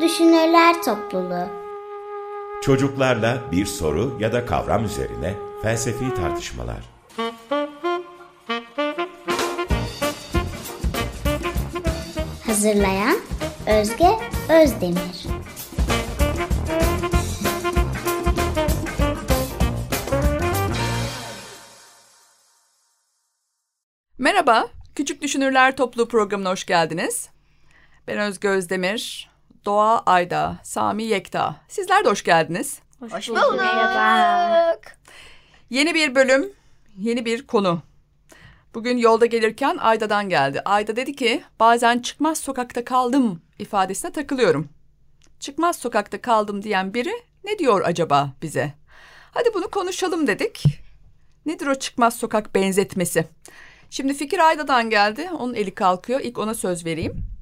Düşünürler Topluluğu Çocuklarla bir soru ya da kavram üzerine felsefi tartışmalar. Hazırlayan Özge Özdemir Merhaba, Küçük Düşünürler Topluluğu programına hoş geldiniz. Ben Özge Özdemir, Doğa Ayda, Sami Yekta. Sizler de hoş geldiniz. Hoş bulduk. Yeni bir bölüm, yeni bir konu. Bugün yolda gelirken Ayda'dan geldi. Ayda dedi ki bazen çıkmaz sokakta kaldım ifadesine takılıyorum. Çıkmaz sokakta kaldım diyen biri ne diyor acaba bize? Hadi bunu konuşalım dedik. Nedir o çıkmaz sokak benzetmesi? Şimdi fikir Ayda'dan geldi. Onun eli kalkıyor. İlk ona söz vereyim.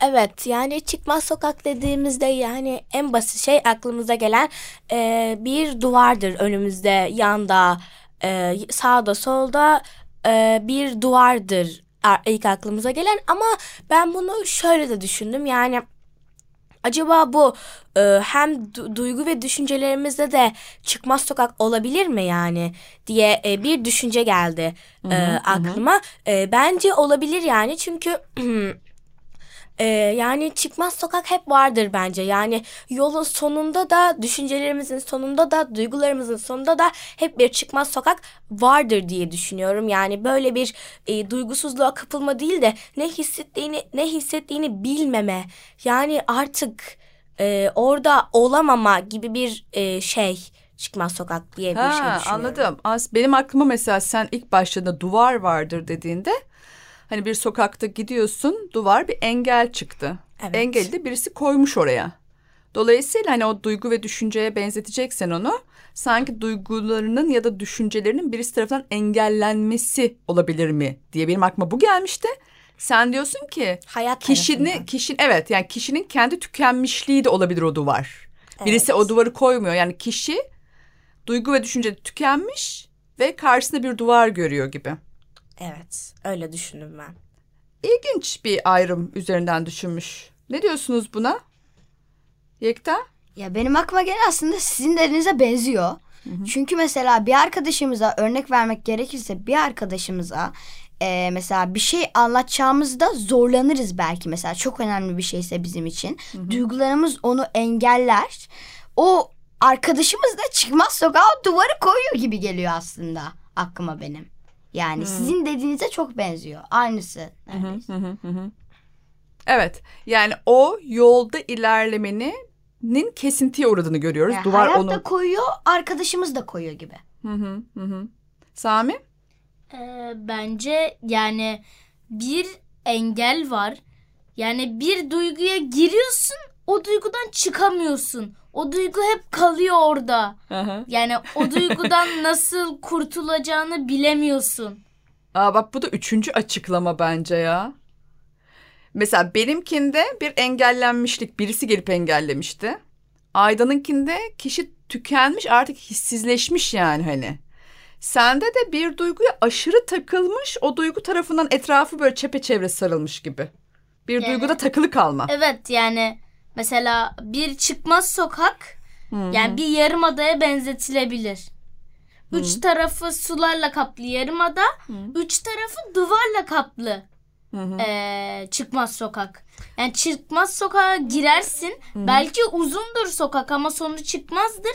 Evet yani çıkmaz sokak dediğimizde yani en basit şey aklımıza gelen e, bir duvardır önümüzde yanda e, sağda solda e, bir duvardır ilk aklımıza gelen ama ben bunu şöyle de düşündüm yani acaba bu e, hem du- duygu ve düşüncelerimizde de çıkmaz sokak olabilir mi yani diye e, bir düşünce geldi e, aklıma. E, bence olabilir yani çünkü e, yani çıkmaz sokak hep vardır bence. Yani yolun sonunda da düşüncelerimizin sonunda da duygularımızın sonunda da hep bir çıkmaz sokak vardır diye düşünüyorum. Yani böyle bir e, duygusuzluğa kapılma değil de ne hissettiğini ne hissettiğini bilmeme. Yani artık e, orada olamama gibi bir e, şey çıkmaz sokak diye bir şey Ha, düşünüyorum. anladım. As benim aklıma mesela sen ilk başladığında duvar vardır dediğinde hani bir sokakta gidiyorsun duvar bir engel çıktı. Evet. Engeli de birisi koymuş oraya. Dolayısıyla hani o duygu ve düşünceye benzeteceksen onu sanki duygularının ya da düşüncelerinin birisi tarafından engellenmesi olabilir mi diye benim aklıma bu gelmişti. Sen diyorsun ki Hayat kişinin kişinin evet yani kişinin kendi tükenmişliği de olabilir o duvar. Birisi o duvarı koymuyor. Yani kişi duygu ve düşünce tükenmiş ve karşısında bir duvar görüyor gibi. Evet öyle düşündüm ben. İlginç bir ayrım üzerinden düşünmüş. Ne diyorsunuz buna? Yekta? Ya benim aklıma gelen aslında sizin dediğinize benziyor. Çünkü mesela bir arkadaşımıza örnek vermek gerekirse bir arkadaşımıza e, mesela bir şey anlatacağımızda zorlanırız belki mesela çok önemli bir şeyse bizim için. Duygularımız onu engeller. O arkadaşımız da çıkmaz sokağa duvarı koyuyor gibi geliyor aslında aklıma benim. Yani sizin dediğinize çok benziyor. Aynısı. neredeyse. Evet. Yani o yolda ilerlemenin kesintiye uğradığını görüyoruz. Yani Duvar hayat onu. da koyuyor, arkadaşımız da koyuyor gibi. Hı hı, hı hı. Sami? Ee, bence yani bir engel var. Yani bir duyguya giriyorsun, o duygudan çıkamıyorsun. O duygu hep kalıyor orada. Hı. Yani o duygudan nasıl kurtulacağını bilemiyorsun. Aa bak bu da üçüncü açıklama bence ya. Mesela benimkinde bir engellenmişlik birisi gelip engellemişti. Aydan'ınkinde kişi tükenmiş artık hissizleşmiş yani hani. Sende de bir duyguya aşırı takılmış o duygu tarafından etrafı böyle çepeçevre sarılmış gibi. Bir Yani- duyguda takılı kalma. Evet yani mesela bir çıkmaz sokak yani bir yarımadaya benzetilebilir. Üç tarafı sularla kaplı yarımada, üç tarafı duvarla kaplı. ee, çıkmaz sokak. Yani çıkmaz sokağa girersin. Belki uzundur sokak ama sonu çıkmazdır.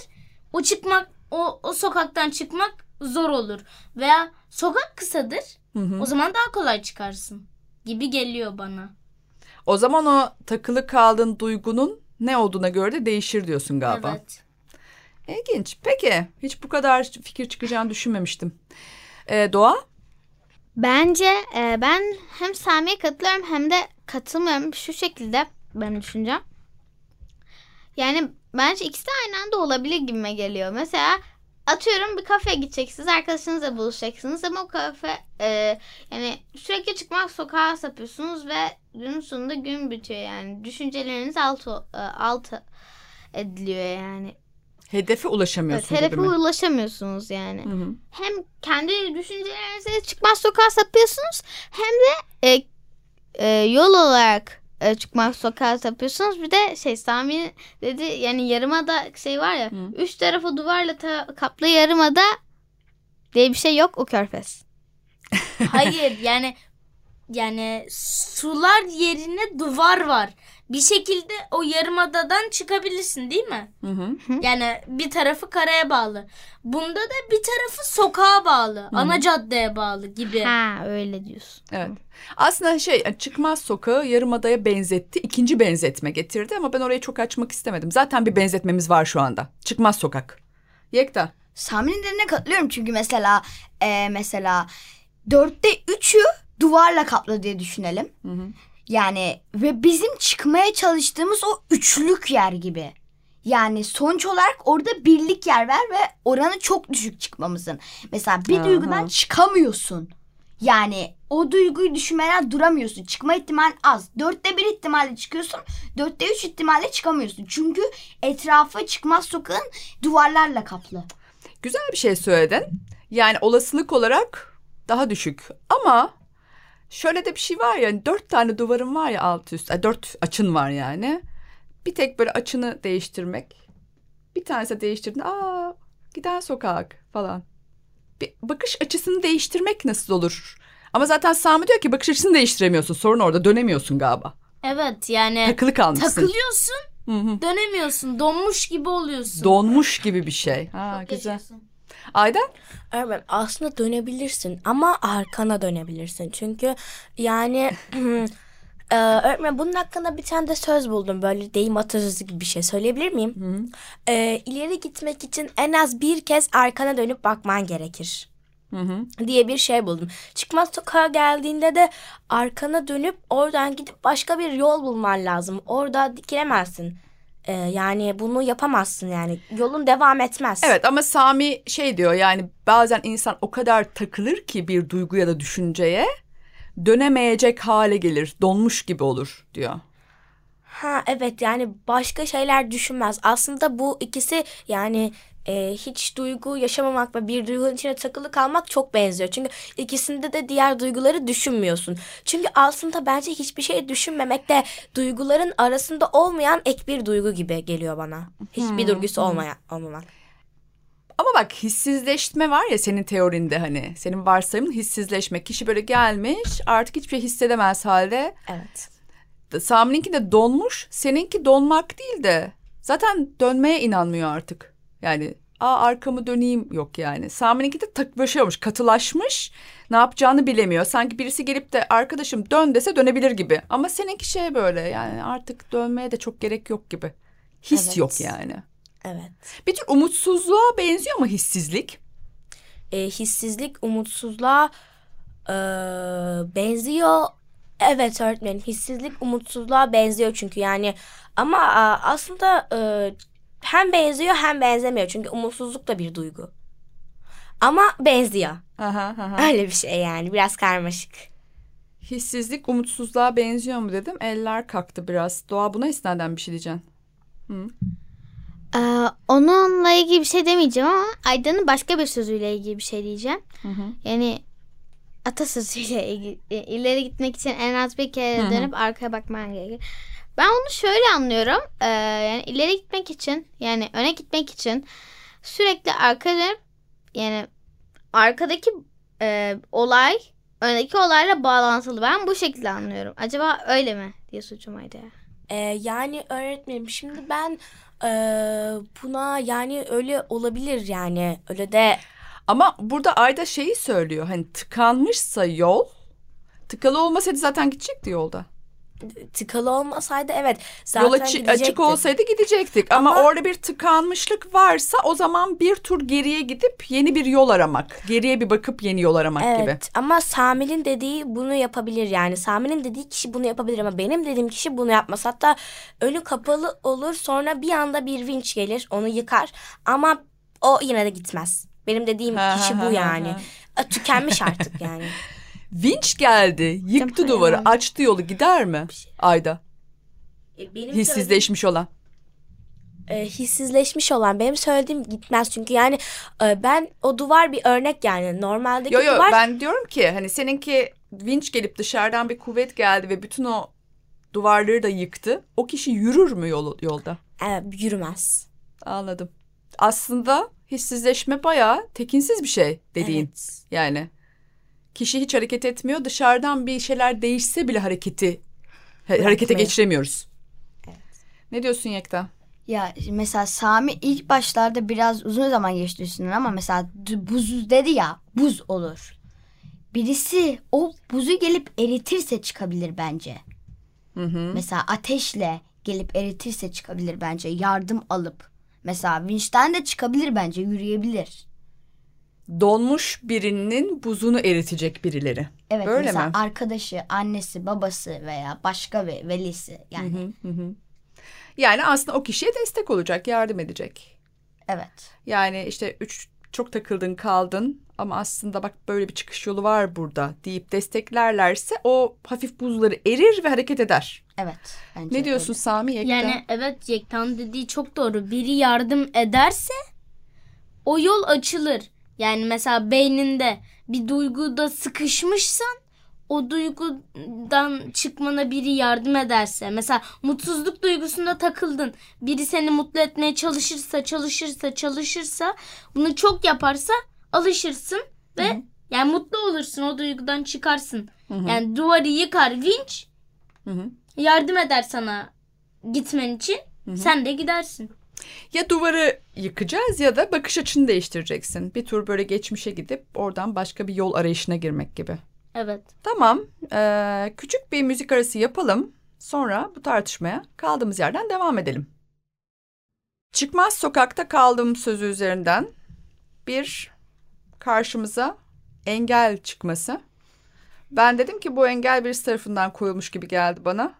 O çıkmak o, o sokaktan çıkmak zor olur. Veya sokak kısadır. O zaman daha kolay çıkarsın gibi geliyor bana. O zaman o takılı kaldığın duygunun ne olduğuna göre de değişir diyorsun galiba. Evet. İlginç. Peki hiç bu kadar fikir çıkacağını düşünmemiştim. Ee, Doğa? Bence e, ben hem Sami'ye katılıyorum hem de katılmıyorum. Şu şekilde ben düşüneceğim. Yani bence ikisi de aynı anda olabilir gibime geliyor. Mesela atıyorum bir kafeye gideceksiniz. Arkadaşınızla buluşacaksınız ama o kafe e, yani sürekli çıkmak sokağa sapıyorsunuz ve günün sonunda gün bitiyor yani. Düşünceleriniz alt, e, alt ediliyor yani. Hedefe ulaşamıyorsun Evet, hedefe ulaşamıyorsunuz yani. Hı hı. Hem kendi düşüncelerinize çıkmaz sokağa sapıyorsunuz hem de e, e, yol olarak e, çıkmaz sokağa tapıyorsunuz. Bir de şey Sami dedi yani yarımada şey var ya. Üç tarafı duvarla ta- kaplı yarımada diye bir şey yok o körfez. Hayır yani yani sular yerine duvar var. Bir şekilde o yarımadadan çıkabilirsin değil mi? Hı hı. Yani bir tarafı karaya bağlı. Bunda da bir tarafı sokağa bağlı. Ana caddeye bağlı gibi. Ha öyle diyorsun. Evet. Aslında şey çıkmaz sokağı yarımadaya benzetti. ikinci benzetme getirdi ama ben orayı çok açmak istemedim. Zaten bir benzetmemiz var şu anda. Çıkmaz sokak. Yekta. Sami'nin dediğine katılıyorum çünkü mesela e, mesela dörtte üçü duvarla kaplı diye düşünelim. Yani ve bizim çıkmaya çalıştığımız o üçlük yer gibi. Yani sonuç olarak orada birlik yer var ve oranı çok düşük çıkmamızın. Mesela bir Aha. duygudan çıkamıyorsun. Yani o duyguyu düşünmeden duramıyorsun. Çıkma ihtimal az. Dörtte bir ihtimalle çıkıyorsun. Dörtte üç ihtimalle çıkamıyorsun. Çünkü etrafı çıkmaz sokağın duvarlarla kaplı. Güzel bir şey söyledin. Yani olasılık olarak daha düşük. Ama şöyle de bir şey var ya dört tane duvarın var ya alt üst. Dört açın var yani. Bir tek böyle açını değiştirmek. Bir tanesi değiştirdin. Aa giden sokak falan. Bir bakış açısını değiştirmek nasıl olur? Ama zaten Sami diyor ki bakış açısını değiştiremiyorsun. Sorun orada dönemiyorsun galiba. Evet yani Takılı kalmışsın. takılıyorsun Hı hı. dönemiyorsun. Donmuş gibi oluyorsun. Donmuş gibi bir şey. Ha Çok güzel. yaşıyorsun. Aydan? Evet aslında dönebilirsin ama arkana dönebilirsin. Çünkü yani e, öğretmen bunun hakkında bir tane de söz buldum. Böyle deyim atasözü gibi bir şey söyleyebilir miyim? E, ileri gitmek için en az bir kez arkana dönüp bakman gerekir. Hı hı. diye bir şey buldum. Çıkmaz sokağa geldiğinde de arkana dönüp oradan gidip başka bir yol bulman lazım. Orada dikilemezsin. E, yani bunu yapamazsın yani. Yolun devam etmez. Evet ama Sami şey diyor yani bazen insan o kadar takılır ki bir duygu ya da düşünceye dönemeyecek hale gelir, donmuş gibi olur diyor. Ha evet yani başka şeyler düşünmez. Aslında bu ikisi yani e, hiç duygu yaşamamak ve bir duygunun içine takılı kalmak çok benziyor. Çünkü ikisinde de diğer duyguları düşünmüyorsun. Çünkü aslında bence hiçbir şey düşünmemek de duyguların arasında olmayan ek bir duygu gibi geliyor bana. Hiçbir duygusu olmayan olmamak. Ama bak hissizleşme var ya senin teorinde hani senin varsayımın hissizleşme. Kişi böyle gelmiş artık hiçbir şey hissedemez halde. Evet. Sami'ninki de donmuş seninki donmak değil de zaten dönmeye inanmıyor artık. Yani aa arkamı döneyim yok yani. Sami'ninki de taklaşıyormuş katılaşmış ne yapacağını bilemiyor. Sanki birisi gelip de arkadaşım dön dese dönebilir gibi. Ama seninki şey böyle yani artık dönmeye de çok gerek yok gibi. His Evet. yok yani. Evet. Bir tür umutsuzluğa benziyor mu hissizlik? E, hissizlik umutsuzluğa e, benziyor. Evet öğretmenim hissizlik umutsuzluğa benziyor çünkü yani ama a, aslında e, hem benziyor hem benzemiyor çünkü umutsuzluk da bir duygu. Ama benziyor. Aha, aha. Öyle bir şey yani biraz karmaşık. Hissizlik umutsuzluğa benziyor mu dedim. Eller kalktı biraz. Doğa buna istinaden bir şey diyeceksin. Ee, onunla ilgili bir şey demeyeceğim ama Aydan'ın başka bir sözüyle ilgili bir şey diyeceğim. Yani atasözüyle ilgili e, ileri gitmek için en az bir kere dönüp arkaya bakman gerekir. Ben onu şöyle anlıyorum. Ee, yani ileri gitmek için yani öne gitmek için sürekli arkaya dönüp yani arkadaki e, olay öndeki olayla bağlantılı. Ben bu şekilde anlıyorum. Acaba öyle mi diye suçum Ayda'ya. E, yani öğretmenim şimdi ben e, buna yani öyle olabilir yani öyle de Ama burada Ayda şeyi söylüyor. Hani tıkanmışsa yol tıkalı olmasaydı zaten gidecekti yolda. Tıkalı olmasaydı evet zaten Yol açı- açık olsaydı gidecektik. Ama, Ama- orada bir tıkanmışlık varsa o zaman bir tur geriye gidip yeni bir yol aramak. Geriye bir bakıp yeni yol aramak Evet gibi. ama Sami'nin dediği bunu yapabilir yani. Sami'nin dediği kişi bunu yapabilir ama benim dediğim kişi bunu yapmaz. Hatta önü kapalı olur sonra bir anda bir vinç gelir onu yıkar ama o yine de gitmez. Benim dediğim Ha, kişi ha, bu ha, yani. ha. Tükenmiş artık yani. Vinç geldi, yıktı duvarı, açtı yolu gider mi Ayda? E, Benim Hissizleşmiş olan. e, hissizleşmiş olan benim söylediğim gitmez çünkü yani e, ben o duvar bir örnek yani normaldeki Yo yo duvar ben diyorum ki hani seninki vinç gelip dışarıdan bir kuvvet geldi ve bütün o duvarları da yıktı. O kişi yürür mü yol, yolda? Ee, yürümez. Anladım. Aslında hissizleşme bayağı tekinsiz bir şey dediğin. Evet. Yani kişi hiç hareket etmiyor. Dışarıdan bir şeyler değişse bile hareketi ha- harekete geçiremiyoruz. Ne diyorsun Yekta? Ya mesela Sami ilk başlarda biraz uzun zaman geçti üstünden ama mesela buz dedi ya buz olur. Birisi o buzu gelip eritirse çıkabilir bence. Mesela ateşle gelip eritirse çıkabilir bence. Yardım alıp. Mesela vinçten de çıkabilir bence yürüyebilir. Donmuş birinin buzunu eritecek birileri. Evet Öyle mesela mi? arkadaşı, annesi, babası veya başka bir velisi yani. Yani aslında o kişiye destek olacak, yardım edecek. Evet. Yani işte üç çok takıldın kaldın ama aslında bak böyle bir çıkış yolu var burada deyip desteklerlerse o hafif buzları erir ve hareket eder. Evet. Bence Ne diyorsun öyle. Sami Yekta? Yani evet Yektan dediği çok doğru. Biri yardım ederse o yol açılır. Yani mesela beyninde bir duyguda sıkışmışsan o duygudan çıkmana biri yardım ederse mesela mutsuzluk duygusunda takıldın. Biri seni mutlu etmeye çalışırsa, çalışırsa, çalışırsa bunu çok yaparsa alışırsın ve yani mutlu olursun o duygudan çıkarsın. Yani duvarı yıkar vinç yardım eder sana gitmen için. Sen de gidersin. Ya duvarı yıkacağız ya da bakış açını değiştireceksin. Bir tur böyle geçmişe gidip oradan başka bir yol arayışına girmek gibi. Evet. Tamam, eee, küçük bir müzik arası yapalım. Sonra bu tartışmaya kaldığımız yerden devam edelim. Çıkmaz sokakta kaldığım sözü üzerinden bir karşımıza engel çıkması. Ben dedim ki bu engel birisi tarafından koyulmuş gibi geldi bana.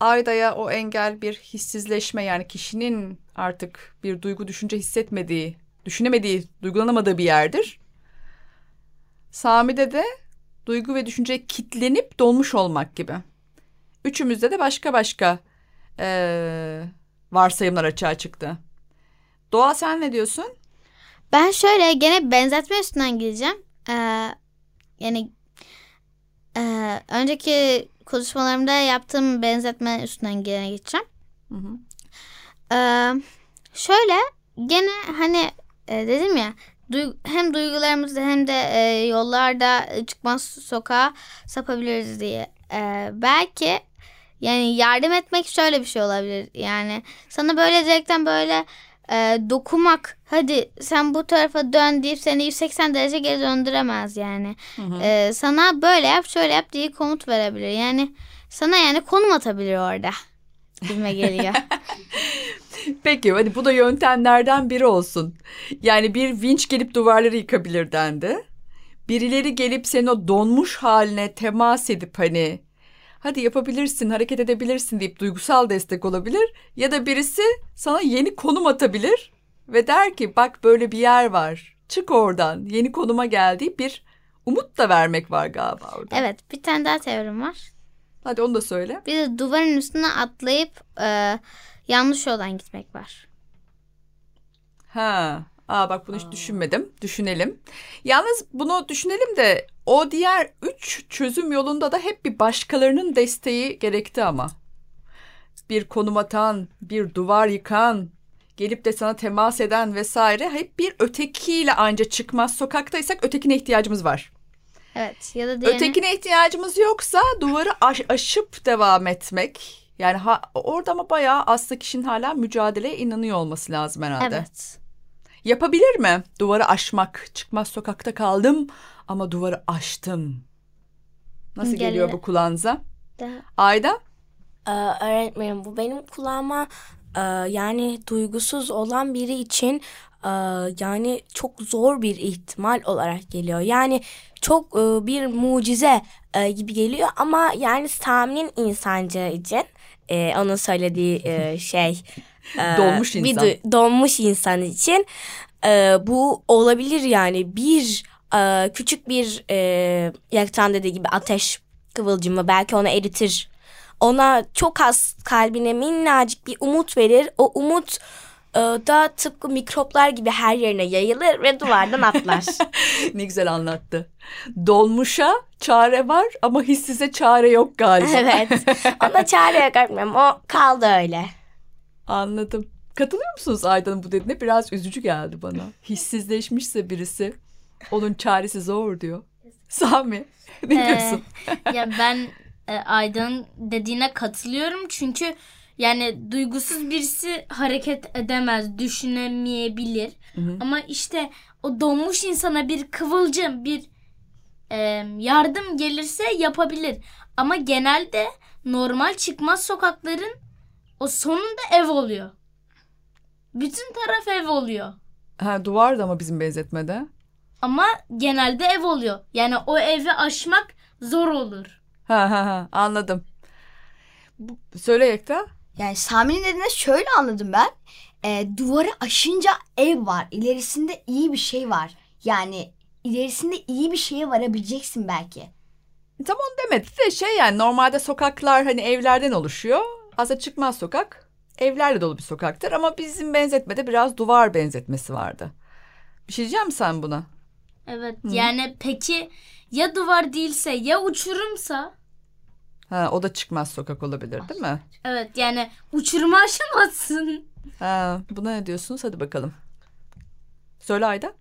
Ayda'ya o engel bir hissizleşme yani kişinin artık bir duygu düşünce hissetmediği, düşünemediği, duygulanamadığı bir yerdir. Sami'de de duygu ve düşünceye kitlenip dolmuş olmak gibi. Üçümüzde de başka başka eee, varsayımlar açığa çıktı. Doğa sen ne diyorsun? Ben şöyle gene benzetme üstünden gideceğim. Ee, yani e, önceki konuşmalarımda yaptığım benzetme üstünden gene gideceğim. Ee, şöyle gene hani e, dedim ya duy- hem duygularımızda hem de e, yollarda çıkmaz sokağa sapabiliriz diye. Ee, belki yani yardım etmek şöyle bir şey olabilir. Yani sana böyle direkten böyle e, dokumak hadi sen bu tarafa dön deyip seni 180 derece geri döndüremez yani. E, sana böyle yap şöyle yap diye komut verebilir. Yani sana yani konum atabilir orada. Gibime geliyor. Peki hadi bu da yöntemlerden biri olsun. Yani bir vinç gelip duvarları yıkabilir dendi. Birileri gelip senin o donmuş haline temas edip hani hadi yapabilirsin, hareket edebilirsin deyip duygusal destek olabilir. Ya da birisi sana yeni konum atabilir ve der ki bak böyle bir yer var. Çık oradan yeni konuma gel deyip bir umut da vermek var galiba orada. evet bir tane daha teorim var. Hadi onu da söyle. Bir de duvarın üstüne atlayıp e, yanlış yoldan gitmek var. Ha. Aa bak bunu hiç düşünmedim. Düşünelim. Yalnız bunu düşünelim de o diğer üç çözüm yolunda da hep bir başkalarının desteği gerekti ama. Bir konum atan, bir duvar yıkan, gelip de sana temas eden vesaire hep bir ötekiyle anca çıkmaz. Sokaktaysak ötekine ihtiyacımız var. Evet ya da diğerine... Ötekine ihtiyacımız yoksa duvarı aş- aşıp devam etmek. Yani ha, orada ama bayağı aslında kişinin hala mücadeleye inanıyor olması lazım herhalde. Evet. Yapabilir mi? Duvarı aşmak. Çıkmaz sokakta kaldım ama duvarı aştım. Nasıl Gel- geliyor bu kulağınıza? Daha- Ayda? Ee, öğretmenim bu benim kulağıma e, yani duygusuz olan biri için e, yani çok zor bir ihtimal olarak geliyor. Yani çok e, bir mucize e, gibi geliyor ama yani Sami'nin insancı için e, onun söylediği e, şey e, Dolmuş bir insan. du- donmuş insan için e, bu olabilir yani bir e, küçük bir e, yaktan dediği gibi ateş kıvılcımı belki onu eritir ona çok az kalbine minnacık bir umut verir. O umut e, da tıpkı mikroplar gibi her yerine yayılır ve duvardan atlar. ne güzel anlattı. Dolmuşa çare var ama hissize çare yok galiba. evet. Ona çare yok. O kaldı öyle. Anladım. Katılıyor musunuz Aydan'ın bu dediğine? Biraz üzücü geldi bana. Hissizleşmişse birisi onun çaresi zor diyor. Sami ne Ee, diyorsun? ya ben e, Aydan'ın dediğine katılıyorum çünkü yani duygusuz birisi hareket edemez, düşünemeyebilir. Ama işte o donmuş insana bir kıvılcım, bir e, yardım gelirse yapabilir. Ama genelde normal çıkmaz sokakların o sonunda ev oluyor. Bütün taraf ev oluyor. Ha, duvar da ama bizim benzetmede. Ama genelde ev oluyor. Yani o evi aşmak zor olur. Ha ha ha anladım. Bu, söyle Yekta. Yani Sami'nin dediğine şöyle anladım ben. Ee, duvarı aşınca ev var. İlerisinde iyi bir şey var. Yani ilerisinde iyi bir şeye varabileceksin belki. Tam onu demedi de şey yani normalde sokaklar hani evlerden oluşuyor. Aslında çıkmaz sokak evlerle dolu bir sokaktır ama bizim benzetmede biraz duvar benzetmesi vardı. Bir şey diyeceğim mi sen buna? Evet yani peki ya duvar değilse ya uçurumsa Ha, o da çıkmaz sokak olabilir değil mi? evet yani uçurumu aşamazsın. Ha, buna ne diyorsunuz? Hadi bakalım. Söyle Ayda.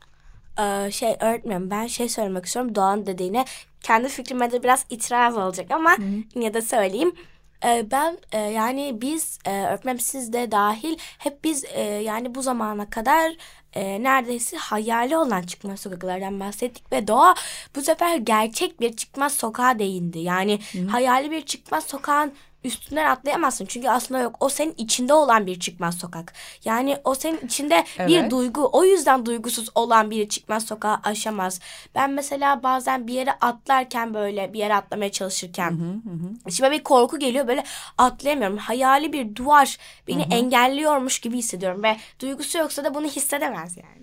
Ee, şey öğretmenim ben şey söylemek istiyorum Doğan dediğine kendi fikrime de biraz itiraz olacak ama yine de söyleyeyim. Ee, ben e, yani biz e, öğretmenim siz de dahil hep biz e, yani bu zamana kadar e, neredeyse hayali olan çıkmaz sokaklardan bahsettik ve Doğa bu sefer gerçek bir çıkmaz sokağa değindi. Yani hayali bir çıkmaz sokağın üstünden atlayamazsın çünkü aslında yok o senin içinde olan bir çıkmaz sokak. Yani o senin içinde bir Evet. duygu o yüzden duygusuz olan biri çıkmaz sokağa aşamaz. Ben mesela bazen bir yere atlarken böyle bir yere atlamaya çalışırken içime bir korku geliyor böyle atlayamıyorum. Hayali bir duvar beni engelliyormuş gibi hissediyorum ve duygusu yoksa da bunu hissedemez yani.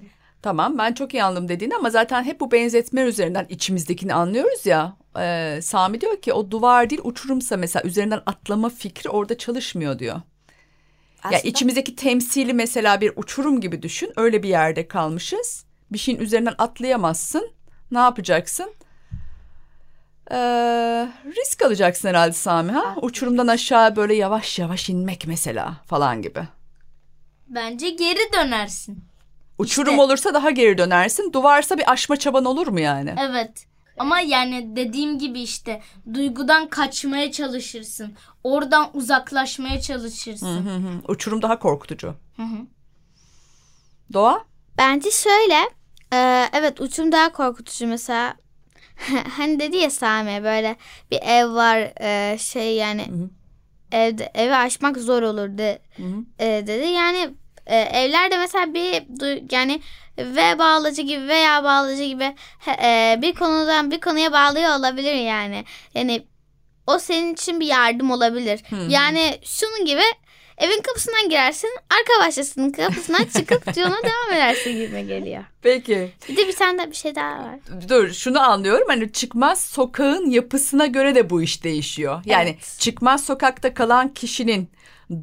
Tamam ben çok iyi anladım dediğini ama zaten hep bu benzetme üzerinden içimizdekini anlıyoruz ya. Ee, Sami diyor ki o duvar değil uçurumsa mesela üzerinden atlama fikri orada çalışmıyor diyor. Ya Aslında içimizdeki temsili mesela bir uçurum gibi düşün. Öyle bir yerde kalmışız. Bir şeyin üzerinden atlayamazsın. Ne yapacaksın? Ee, risk alacaksın herhalde Sami ha? Uçurumdan aşağı böyle yavaş yavaş inmek mesela falan gibi. Bence geri dönersin. Uçurum İşte. olursa daha geri dönersin. Duvarsa bir aşma çaban olur mu yani? Evet. Ama yani dediğim gibi işte duygudan kaçmaya çalışırsın. Oradan uzaklaşmaya çalışırsın. Hı hı. Uçurum daha korkutucu. Hı hı. Doğa? Bence şöyle. e, evet uçum daha korkutucu mesela. hani dedi ya Sami böyle bir ev var e, şey yani evde evi aşmak zor olur de, e, dedi. Yani e, evlerde mesela bir yani ve bağlacı gibi veya bağlacı gibi e, bir konudan bir konuya bağlıyor olabilir yani. Yani o senin için bir yardım olabilir. Yani şunun gibi evin kapısından girersin arka bahçesinin kapısından çıkıp yoluna devam edersin gibi geliyor. Peki. Bir de bir tane de bir şey daha var. Dur şunu anlıyorum. Hani çıkmaz sokağın yapısına göre de bu iş değişiyor. Yani Evet. çıkmaz sokakta kalan kişinin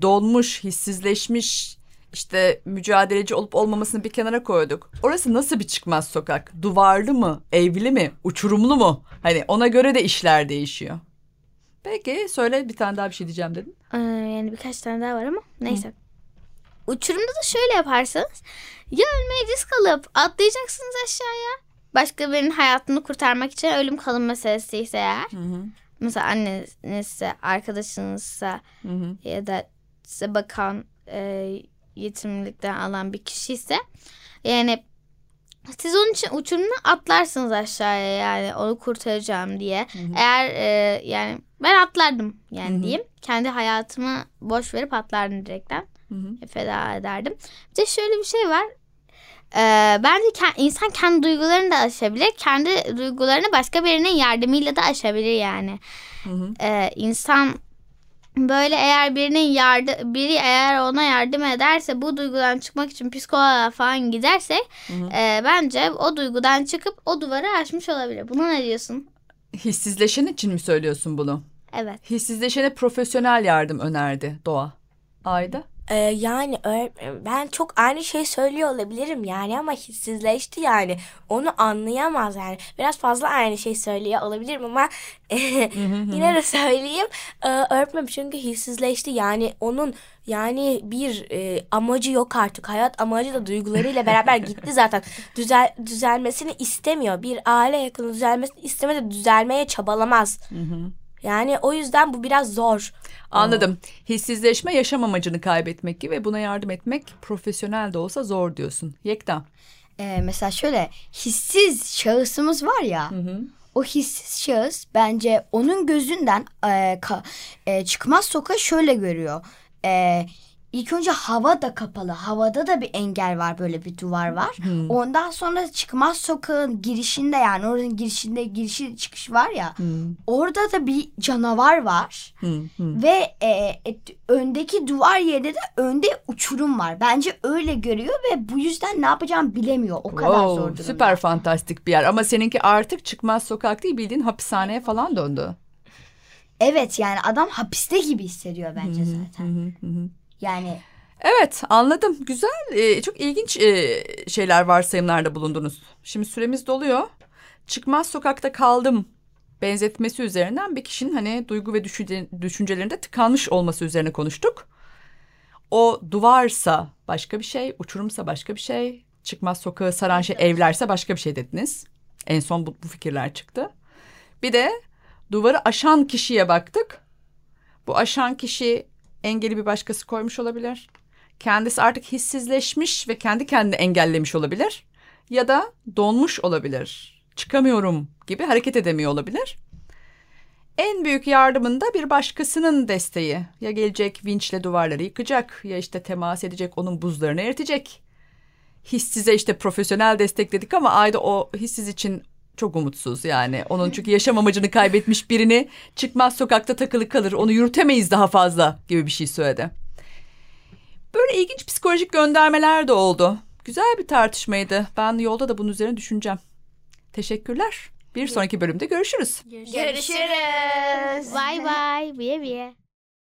dolmuş, hissizleşmiş, işte mücadeleci olup olmamasını bir kenara koyduk. Orası nasıl bir çıkmaz sokak? Duvarlı mı? Evli mi? Uçurumlu mu? Hani ona göre de işler değişiyor. Peki söyle bir tane daha bir şey diyeceğim dedin. Ee, yani birkaç tane daha var ama neyse. Uçurumda da şöyle yaparsanız ya ölmeye risk alıp atlayacaksınız aşağıya. Başka birinin hayatını kurtarmak için ölüm kalım meselesi ise eğer. Mesela annenizse, arkadaşınızsa ya da size bakan e, yetimlikten alan bir kişi ise yani siz onun için uçurumdan atlarsınız aşağıya yani onu kurtaracağım diye. Eğer e, yani ben atlardım yani diyeyim. Kendi hayatımı boş verip atlardım direkten. Feda ederdim. Bir de şöyle bir şey var. Ee, bence ke- insan kendi duygularını da aşabilir. Kendi duygularını başka birinin yardımıyla da aşabilir yani. Ee, insan böyle eğer birinin yardı biri eğer ona yardım ederse bu duygudan çıkmak için psikoloğa falan giderse e, bence o duygudan çıkıp o duvarı aşmış olabilir. Buna ne diyorsun? Hissizleşen için mi söylüyorsun bunu? Evet. Hissizleşene profesyonel yardım önerdi Doğa. Ayda? Ee, yani öğretmenim ben çok aynı şey söylüyor olabilirim yani ama hissizleşti yani. Onu anlayamaz yani. Biraz fazla aynı şey söylüyor olabilirim ama yine de söyleyeyim. Ee, öğretmenim çünkü hissizleşti. Yani onun yani bir e, amacı yok artık. Hayat amacı da duygularıyla beraber gitti zaten. Düzel, düzelmesini istemiyor. Bir aile yakını düzelmesini istemedi düzelmeye çabalamaz yani o yüzden bu biraz zor. Anladım. Hissizleşme yaşam amacını kaybetmek gibi ve buna yardım etmek profesyonel de olsa zor diyorsun. Yekta. Ee, mesela şöyle hissiz şahısımız var ya. O hissiz şahıs bence onun gözünden e, ka- e, çıkmaz sokağı şöyle görüyor. E, ilk önce hava da kapalı. Havada da bir engel var böyle bir duvar var. Ondan sonra çıkmaz sokağın girişinde yani oranın girişinde girişi çıkış var ya. Orada da bir canavar var. Ve e, e, öndeki duvar yerinde de önde uçurum var. Bence öyle görüyor ve bu yüzden ne yapacağını bilemiyor. O kadar Wow, zor durumda. süper fantastik bir yer ama seninki artık çıkmaz sokak değil bildiğin hapishaneye falan döndü. Evet yani adam hapiste gibi hissediyor bence zaten. Yani Evet anladım. Güzel. Ee, çok ilginç e, şeyler varsayımlarda bulundunuz. Şimdi süremiz doluyor. Çıkmaz sokakta kaldım benzetmesi üzerinden bir kişinin hani duygu ve düşünce, düşüncelerinde tıkanmış olması üzerine konuştuk. O duvarsa başka bir şey, uçurumsa başka bir şey, çıkmaz sokağı saran şey evlerse başka bir şey dediniz. En son bu, bu fikirler çıktı. Bir de duvarı aşan kişiye baktık. Bu aşan kişi engeli bir başkası koymuş olabilir. Kendisi artık hissizleşmiş ve kendi kendini engellemiş olabilir. Ya da donmuş olabilir. Çıkamıyorum gibi hareket edemiyor olabilir. En büyük yardımında bir başkasının desteği. Ya gelecek vinçle duvarları yıkacak ya işte temas edecek onun buzlarını eritecek. Hissize işte profesyonel destek dedik ama Ayda o hissiz için çok umutsuz yani. Onun çünkü yaşam amacını kaybetmiş birini çıkmaz sokakta takılı kalır onu yürütemeyiz daha fazla gibi bir şey söyledi. Böyle ilginç psikolojik göndermeler de oldu. Güzel bir tartışmaydı. Ben yolda da bunun üzerine düşüneceğim. Teşekkürler. Bir sonraki bölümde görüşürüz. Görüşürüz. Bye bye. Bye bye.